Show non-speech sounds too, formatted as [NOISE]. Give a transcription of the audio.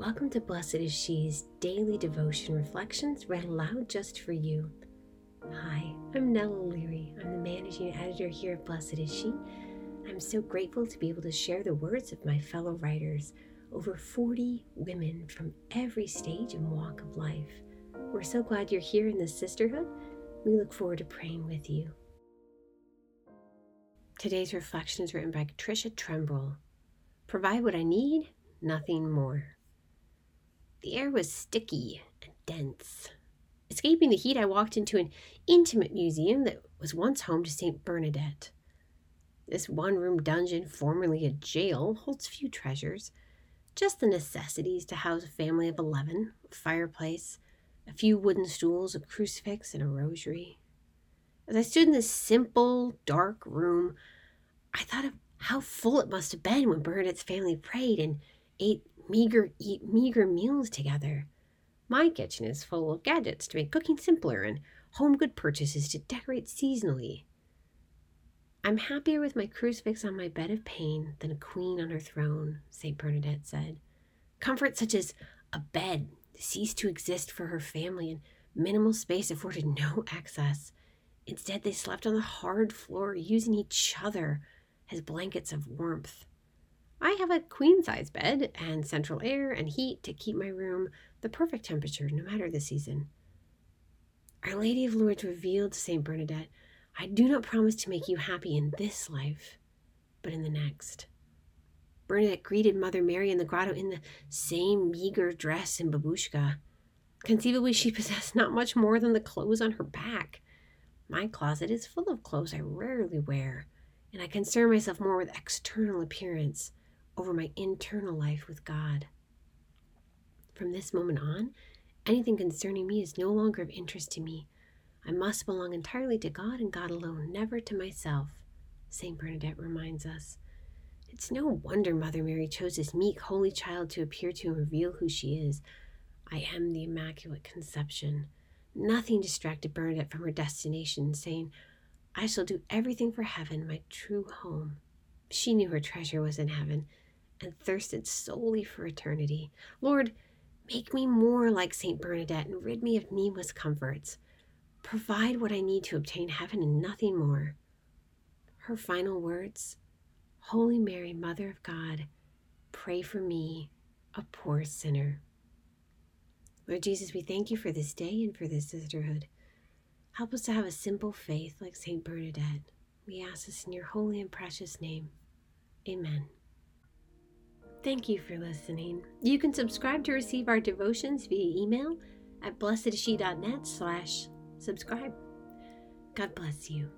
Welcome to Blessed is She's daily devotion reflections read aloud just for you. Hi, I'm Nell O'Leary. I'm the managing editor here at Blessed is She. I'm so grateful to be able to share the words of my fellow writers, over 40 women from every stage and walk of life. We're so glad you're here in this sisterhood. We look forward to praying with you. Today's reflection is written by Tricia Tremble. Provide what I need, nothing more. The air was sticky and dense. Escaping the heat, I walked into an intimate museum that was once home to St. Bernadette. This one room dungeon, formerly a jail, holds few treasures. Just the necessities to house a family of 11 a fireplace, a few wooden stools, a crucifix, and a rosary. As I stood in this simple, dark room, I thought of how full it must have been when Bernadette's family prayed and ate meager eat meager meals together. My kitchen is full of gadgets to make cooking simpler and home good purchases to decorate seasonally. I'm happier with my crucifix on my bed of pain than a queen on her throne, St. Bernadette said. Comfort such as a bed ceased to exist for her family, and minimal space afforded [LAUGHS] no access. Instead, they slept on the hard floor, using each other as blankets of warmth. I have a queen size bed and central air and heat to keep my room the perfect temperature no matter the season. Our Lady of Lourdes revealed to St. Bernadette, I do not promise to make you happy in this life, but in the next. Bernadette greeted Mother Mary in the grotto in the same meager dress and babushka. Conceivably, she [LAUGHS] possessed not much more than the clothes on her back. My closet is full of clothes I rarely wear, and I concern myself more with external appearance over my internal life with God. From this moment on, anything concerning me is no longer of interest to me. I must belong entirely to God and God alone, never to myself, St. Bernadette reminds us. It's no wonder Mother Mary chose this meek, holy child to appear to and reveal who she is. I am the Immaculate Conception. Nothing distracted Bernadette from her destination, saying, I shall do everything for heaven, my true home. She knew her treasure was in heaven, and thirsted solely for eternity. Lord, make me more like St. Bernadette and rid me of needless comforts. Provide what I need to obtain heaven and nothing more. Her final words Holy Mary, Mother of God, pray for me, a poor sinner. Lord Jesus, we thank you for this day and for this sisterhood. Help us to have a simple faith like St. Bernadette. We ask this in your holy and precious name. Amen. Thank you for listening. You can subscribe to receive our devotions via email at blessedshe.net slash subscribe. God bless you.